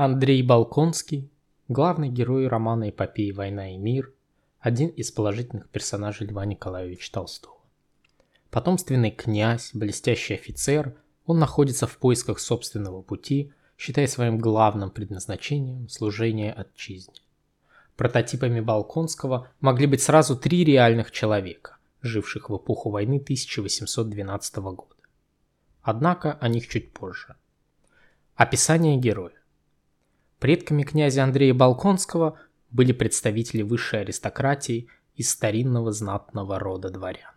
Андрей Балконский, главный герой романа эпопеи «Война и мир», один из положительных персонажей Льва Николаевича Толстого. Потомственный князь, блестящий офицер, он находится в поисках собственного пути, считая своим главным предназначением служение отчизне. Прототипами Балконского могли быть сразу три реальных человека, живших в эпоху войны 1812 года. Однако о них чуть позже. Описание героя. Предками князя Андрея Балконского были представители высшей аристократии из старинного знатного рода дворян.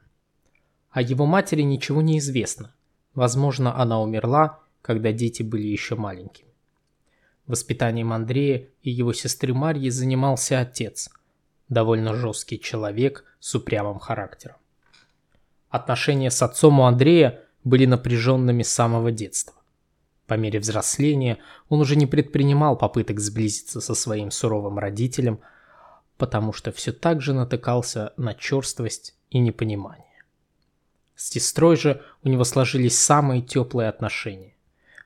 О его матери ничего не известно. Возможно, она умерла, когда дети были еще маленькими. Воспитанием Андрея и его сестры Марьи занимался отец, довольно жесткий человек с упрямым характером. Отношения с отцом у Андрея были напряженными с самого детства. По мере взросления он уже не предпринимал попыток сблизиться со своим суровым родителем, потому что все так же натыкался на черствость и непонимание. С сестрой же у него сложились самые теплые отношения.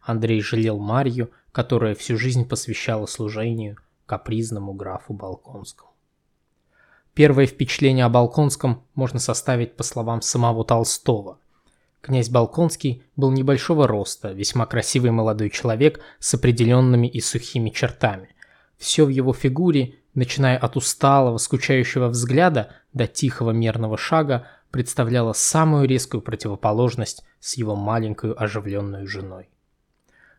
Андрей жалел Марью, которая всю жизнь посвящала служению капризному графу Балконскому. Первое впечатление о Балконском можно составить по словам самого Толстого – Князь Балконский был небольшого роста, весьма красивый молодой человек с определенными и сухими чертами. Все в его фигуре, начиная от усталого, скучающего взгляда до тихого мерного шага, представляло самую резкую противоположность с его маленькой оживленной женой.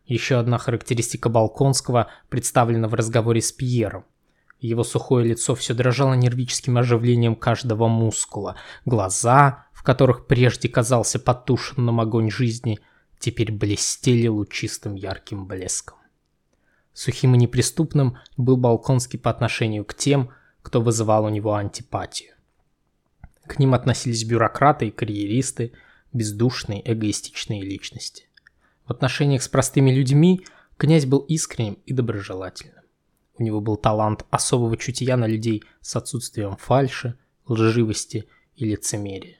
Еще одна характеристика Балконского представлена в разговоре с Пьером. Его сухое лицо все дрожало нервическим оживлением каждого мускула. Глаза, которых прежде казался потушенным огонь жизни, теперь блестели лучистым ярким блеском. Сухим и неприступным был Балконский по отношению к тем, кто вызывал у него антипатию. К ним относились бюрократы и карьеристы, бездушные, эгоистичные личности. В отношениях с простыми людьми князь был искренним и доброжелательным. У него был талант особого чутья на людей с отсутствием фальши, лживости и лицемерия.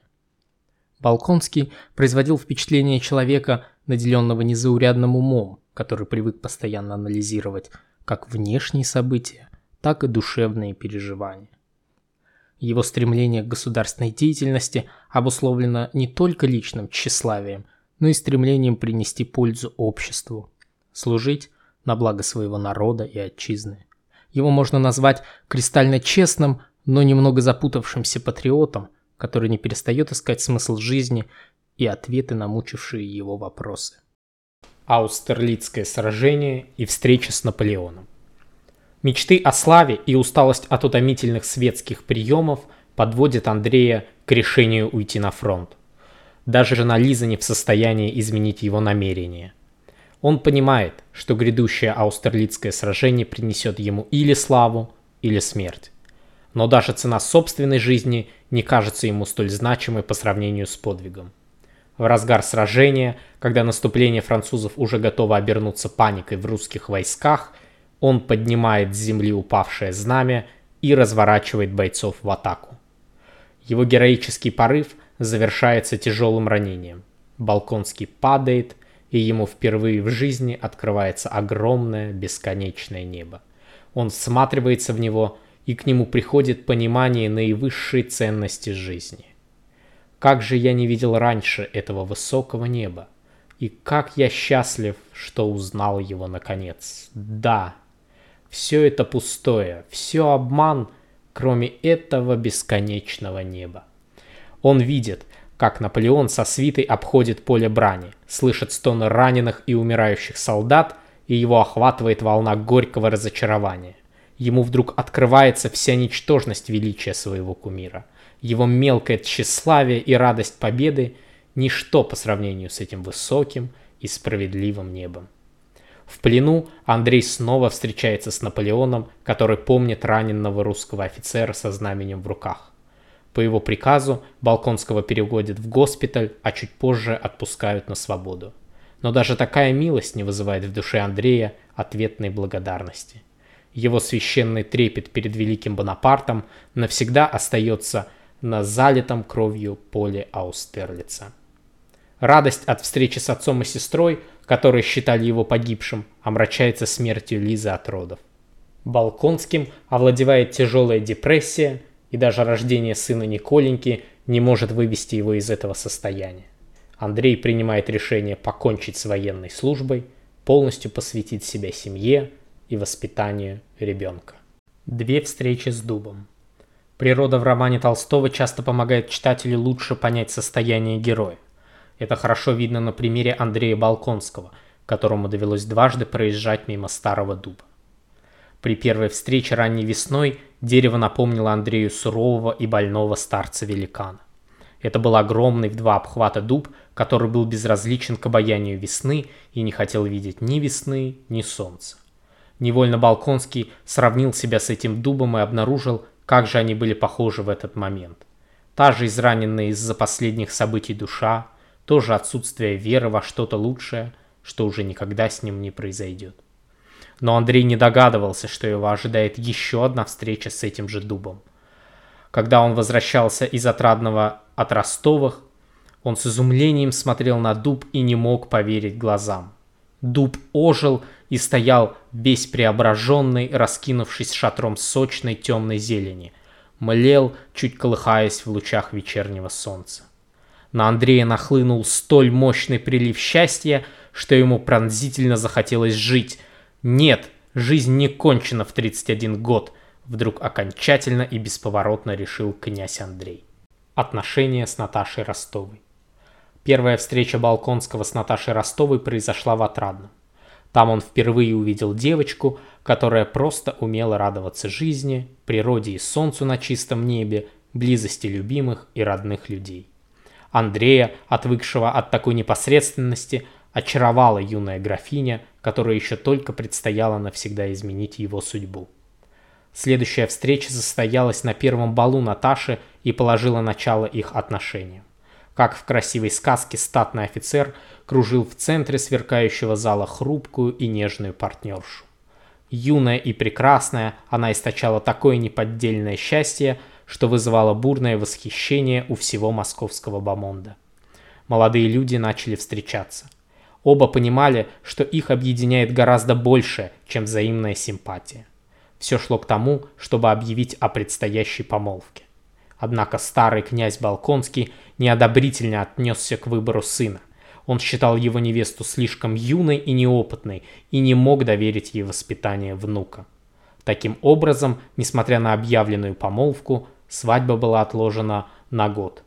Балконский производил впечатление человека, наделенного незаурядным умом, который привык постоянно анализировать как внешние события, так и душевные переживания. Его стремление к государственной деятельности обусловлено не только личным тщеславием, но и стремлением принести пользу обществу, служить на благо своего народа и отчизны. Его можно назвать кристально честным, но немного запутавшимся патриотом, который не перестает искать смысл жизни и ответы на мучившие его вопросы. Аустерлицкое сражение и встреча с Наполеоном. Мечты о славе и усталость от утомительных светских приемов подводят Андрея к решению уйти на фронт. Даже жена Лиза не в состоянии изменить его намерение. Он понимает, что грядущее Аустерлицкое сражение принесет ему или славу, или смерть но даже цена собственной жизни не кажется ему столь значимой по сравнению с подвигом. В разгар сражения, когда наступление французов уже готово обернуться паникой в русских войсках, он поднимает с земли упавшее знамя и разворачивает бойцов в атаку. Его героический порыв завершается тяжелым ранением. Балконский падает, и ему впервые в жизни открывается огромное бесконечное небо. Он всматривается в него и к нему приходит понимание наивысшей ценности жизни. Как же я не видел раньше этого высокого неба, и как я счастлив, что узнал его наконец. Да, все это пустое, все обман, кроме этого бесконечного неба. Он видит, как Наполеон со свитой обходит поле брани, слышит стоны раненых и умирающих солдат, и его охватывает волна горького разочарования ему вдруг открывается вся ничтожность величия своего кумира. Его мелкое тщеславие и радость победы – ничто по сравнению с этим высоким и справедливым небом. В плену Андрей снова встречается с Наполеоном, который помнит раненого русского офицера со знаменем в руках. По его приказу Балконского переводят в госпиталь, а чуть позже отпускают на свободу. Но даже такая милость не вызывает в душе Андрея ответной благодарности его священный трепет перед великим Бонапартом навсегда остается на залитом кровью поле Аустерлица. Радость от встречи с отцом и сестрой, которые считали его погибшим, омрачается смертью Лизы от родов. Балконским овладевает тяжелая депрессия, и даже рождение сына Николеньки не может вывести его из этого состояния. Андрей принимает решение покончить с военной службой, полностью посвятить себя семье и воспитанию ребенка. Две встречи с дубом. Природа в романе Толстого часто помогает читателю лучше понять состояние героя. Это хорошо видно на примере Андрея Балконского, которому довелось дважды проезжать мимо старого дуба. При первой встрече ранней весной дерево напомнило Андрею сурового и больного старца-великана. Это был огромный в два обхвата дуб, который был безразличен к обаянию весны и не хотел видеть ни весны, ни солнца. Невольно Балконский сравнил себя с этим дубом и обнаружил, как же они были похожи в этот момент. Та же израненная из-за последних событий душа, тоже отсутствие веры во что-то лучшее, что уже никогда с ним не произойдет. Но Андрей не догадывался, что его ожидает еще одна встреча с этим же дубом. Когда он возвращался из отрадного от Ростовых, он с изумлением смотрел на дуб и не мог поверить глазам. Дуб ожил и стоял весь преображенный, раскинувшись шатром сочной темной зелени, млел, чуть колыхаясь в лучах вечернего солнца. На Андрея нахлынул столь мощный прилив счастья, что ему пронзительно захотелось жить. Нет, жизнь не кончена в 31 год, вдруг окончательно и бесповоротно решил князь Андрей. Отношения с Наташей Ростовой. Первая встреча Балконского с Наташей Ростовой произошла в Отрадном. Там он впервые увидел девочку, которая просто умела радоваться жизни, природе и солнцу на чистом небе, близости любимых и родных людей. Андрея, отвыкшего от такой непосредственности, очаровала юная графиня, которая еще только предстояло навсегда изменить его судьбу. Следующая встреча состоялась на первом балу Наташи и положила начало их отношениям. Как в красивой сказке статный офицер кружил в центре сверкающего зала хрупкую и нежную партнершу. Юная и прекрасная, она источала такое неподдельное счастье, что вызывало бурное восхищение у всего московского бомонда. Молодые люди начали встречаться. Оба понимали, что их объединяет гораздо больше, чем взаимная симпатия. Все шло к тому, чтобы объявить о предстоящей помолвке. Однако старый князь Балконский неодобрительно отнесся к выбору сына. Он считал его невесту слишком юной и неопытной и не мог доверить ей воспитание внука. Таким образом, несмотря на объявленную помолвку, Свадьба была отложена на год.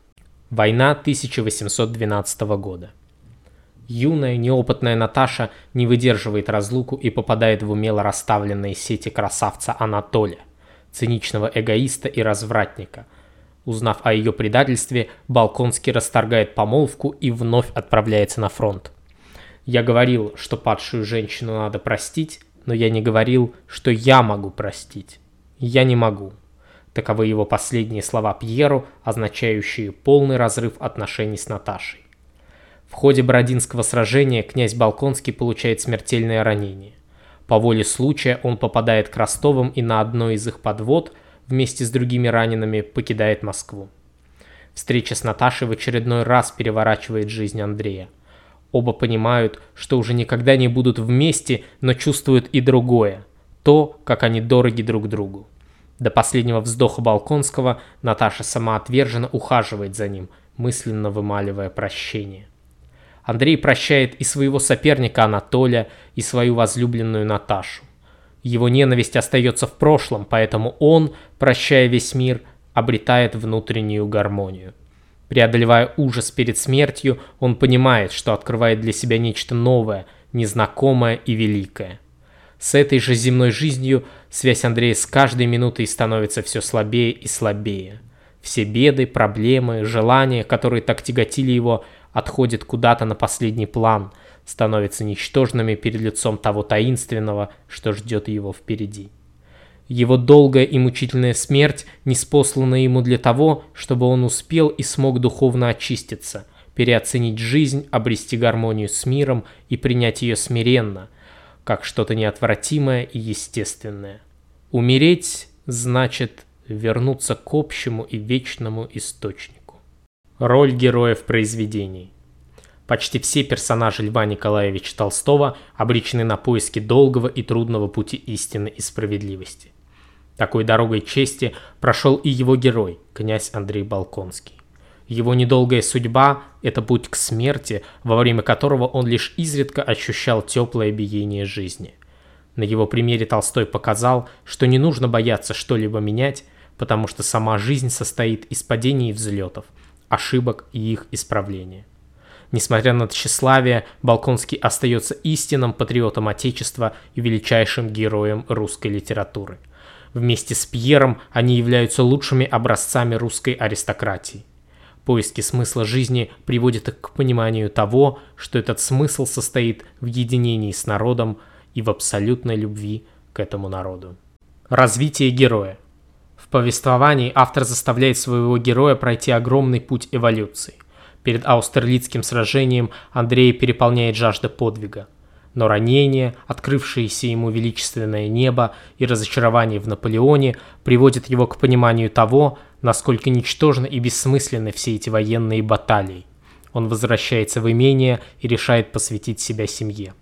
Война 1812 года. Юная, неопытная Наташа не выдерживает разлуку и попадает в умело расставленные сети красавца Анатолия, циничного эгоиста и развратника. Узнав о ее предательстве, Балконский расторгает помолвку и вновь отправляется на фронт. Я говорил, что падшую женщину надо простить, но я не говорил, что я могу простить. Я не могу. Таковы его последние слова Пьеру, означающие полный разрыв отношений с Наташей. В ходе Бородинского сражения князь Балконский получает смертельное ранение. По воле случая он попадает к Ростовым и на одной из их подвод вместе с другими ранеными покидает Москву. Встреча с Наташей в очередной раз переворачивает жизнь Андрея. Оба понимают, что уже никогда не будут вместе, но чувствуют и другое. То, как они дороги друг другу. До последнего вздоха Балконского Наташа самоотверженно ухаживает за ним, мысленно вымаливая прощение. Андрей прощает и своего соперника Анатолия, и свою возлюбленную Наташу. Его ненависть остается в прошлом, поэтому он, прощая весь мир, обретает внутреннюю гармонию. Преодолевая ужас перед смертью, он понимает, что открывает для себя нечто новое, незнакомое и великое. С этой же земной жизнью связь Андрея с каждой минутой становится все слабее и слабее. Все беды, проблемы, желания, которые так тяготили его, отходят куда-то на последний план, становятся ничтожными перед лицом того таинственного, что ждет его впереди. Его долгая и мучительная смерть не спослана ему для того, чтобы он успел и смог духовно очиститься, переоценить жизнь, обрести гармонию с миром и принять ее смиренно – как что-то неотвратимое и естественное. Умереть значит вернуться к общему и вечному источнику. Роль героя в произведении. Почти все персонажи Льва Николаевича Толстого обречены на поиски долгого и трудного пути истины и справедливости. Такой дорогой чести прошел и его герой, князь Андрей Балконский. Его недолгая судьба – это путь к смерти, во время которого он лишь изредка ощущал теплое биение жизни. На его примере Толстой показал, что не нужно бояться что-либо менять, потому что сама жизнь состоит из падений и взлетов, ошибок и их исправления. Несмотря на тщеславие, Балконский остается истинным патриотом Отечества и величайшим героем русской литературы. Вместе с Пьером они являются лучшими образцами русской аристократии. Поиски смысла жизни приводят их к пониманию того, что этот смысл состоит в единении с народом и в абсолютной любви к этому народу. Развитие героя. В повествовании автор заставляет своего героя пройти огромный путь эволюции. Перед Аустерлицким сражением Андрея переполняет жажда подвига. Но ранение, открывшееся ему величественное небо и разочарование в Наполеоне приводят его к пониманию того, насколько ничтожны и бессмысленны все эти военные баталии. Он возвращается в имение и решает посвятить себя семье.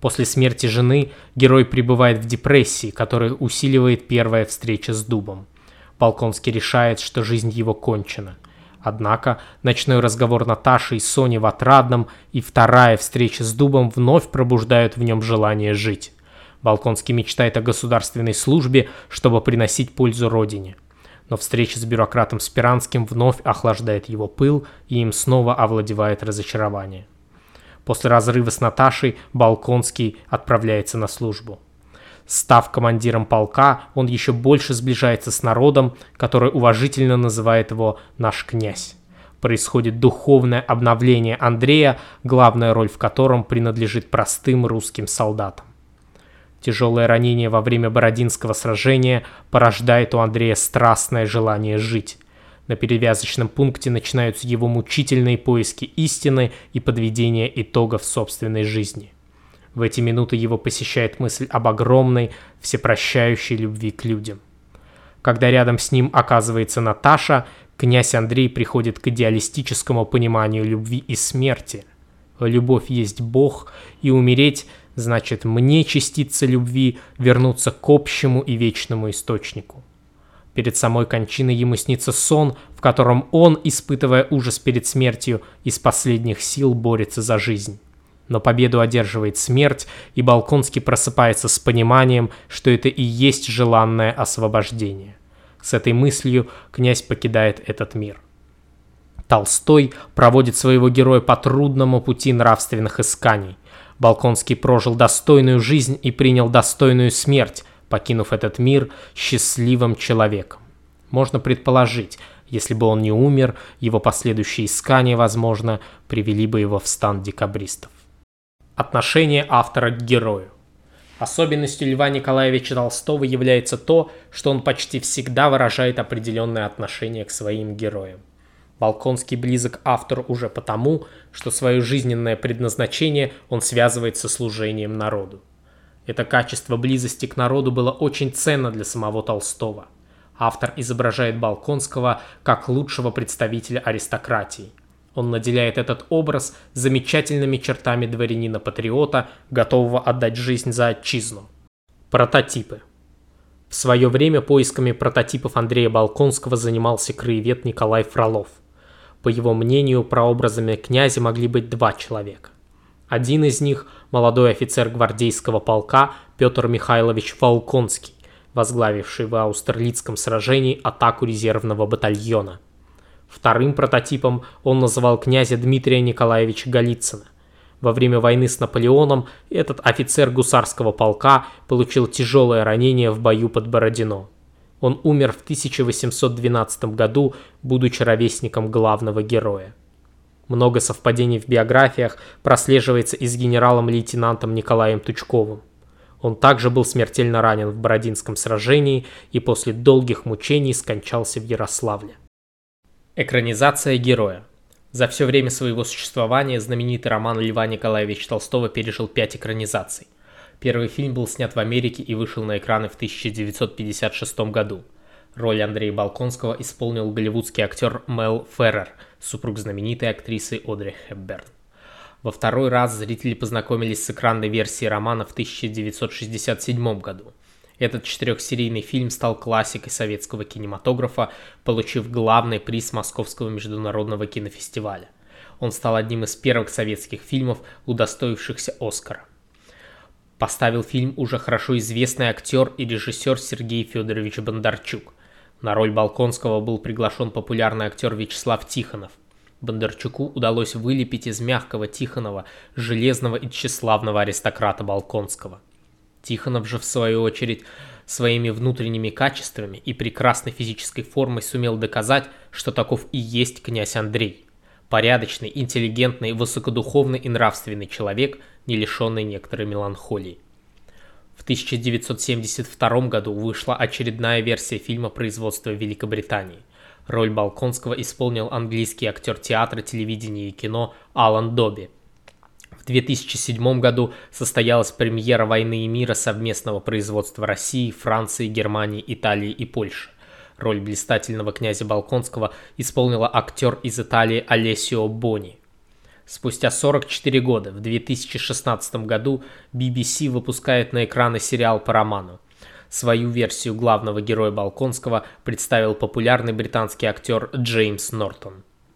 После смерти жены герой пребывает в депрессии, которая усиливает первая встреча с дубом. Балконский решает, что жизнь его кончена. Однако ночной разговор Наташи и Сони в Отрадном и вторая встреча с Дубом вновь пробуждают в нем желание жить. Балконский мечтает о государственной службе, чтобы приносить пользу родине. Но встреча с бюрократом Спиранским вновь охлаждает его пыл, и им снова овладевает разочарование. После разрыва с Наташей Балконский отправляется на службу. Став командиром полка, он еще больше сближается с народом, который уважительно называет его «наш князь». Происходит духовное обновление Андрея, главная роль в котором принадлежит простым русским солдатам. Тяжелое ранение во время Бородинского сражения порождает у Андрея страстное желание жить. На перевязочном пункте начинаются его мучительные поиски истины и подведение итогов собственной жизни. В эти минуты его посещает мысль об огромной, всепрощающей любви к людям. Когда рядом с ним оказывается Наташа, князь Андрей приходит к идеалистическому пониманию любви и смерти. Любовь есть Бог, и умереть значит мне частица любви вернуться к общему и вечному источнику. Перед самой кончиной ему снится сон, в котором он, испытывая ужас перед смертью, из последних сил борется за жизнь. Но победу одерживает смерть, и Балконский просыпается с пониманием, что это и есть желанное освобождение. С этой мыслью князь покидает этот мир. Толстой проводит своего героя по трудному пути нравственных исканий. Балконский прожил достойную жизнь и принял достойную смерть, покинув этот мир счастливым человеком. Можно предположить, если бы он не умер, его последующие искания, возможно, привели бы его в стан декабристов. Отношение автора к герою. Особенностью Льва Николаевича Толстого является то, что он почти всегда выражает определенное отношение к своим героям. Балконский близок автору уже потому, что свое жизненное предназначение он связывает со служением народу. Это качество близости к народу было очень ценно для самого Толстого. Автор изображает Балконского как лучшего представителя аристократии – он наделяет этот образ замечательными чертами дворянина-патриота, готового отдать жизнь за отчизну. Прототипы. В свое время поисками прототипов Андрея Балконского занимался краевед Николай Фролов. По его мнению, прообразами князя могли быть два человека. Один из них – молодой офицер гвардейского полка Петр Михайлович Волконский, возглавивший в Аустерлицком сражении атаку резервного батальона – Вторым прототипом он называл князя Дмитрия Николаевича Голицына. Во время войны с Наполеоном этот офицер гусарского полка получил тяжелое ранение в бою под Бородино. Он умер в 1812 году, будучи ровесником главного героя. Много совпадений в биографиях прослеживается и с генералом-лейтенантом Николаем Тучковым. Он также был смертельно ранен в Бородинском сражении и после долгих мучений скончался в Ярославле. Экранизация героя. За все время своего существования знаменитый роман Льва Николаевича Толстого пережил пять экранизаций. Первый фильм был снят в Америке и вышел на экраны в 1956 году. Роль Андрея Балконского исполнил голливудский актер Мел Феррер, супруг знаменитой актрисы Одри Хепберн. Во второй раз зрители познакомились с экранной версией романа в 1967 году. Этот четырехсерийный фильм стал классикой советского кинематографа, получив главный приз Московского международного кинофестиваля. Он стал одним из первых советских фильмов, удостоившихся Оскара. Поставил фильм уже хорошо известный актер и режиссер Сергей Федорович Бондарчук. На роль Балконского был приглашен популярный актер Вячеслав Тихонов. Бондарчуку удалось вылепить из мягкого Тихонова железного и тщеславного аристократа Балконского. Тихонов же, в свою очередь, своими внутренними качествами и прекрасной физической формой сумел доказать, что таков и есть князь Андрей. Порядочный, интеллигентный, высокодуховный и нравственный человек, не лишенный некоторой меланхолии. В 1972 году вышла очередная версия фильма производства Великобритании. Роль Балконского исполнил английский актер театра, телевидения и кино Алан Доби. В 2007 году состоялась премьера «Войны и мира» совместного производства России, Франции, Германии, Италии и Польши. Роль блистательного князя Балконского исполнила актер из Италии Алессио Бони. Спустя 44 года, в 2016 году, BBC выпускает на экраны сериал по роману. Свою версию главного героя Балконского представил популярный британский актер Джеймс Нортон.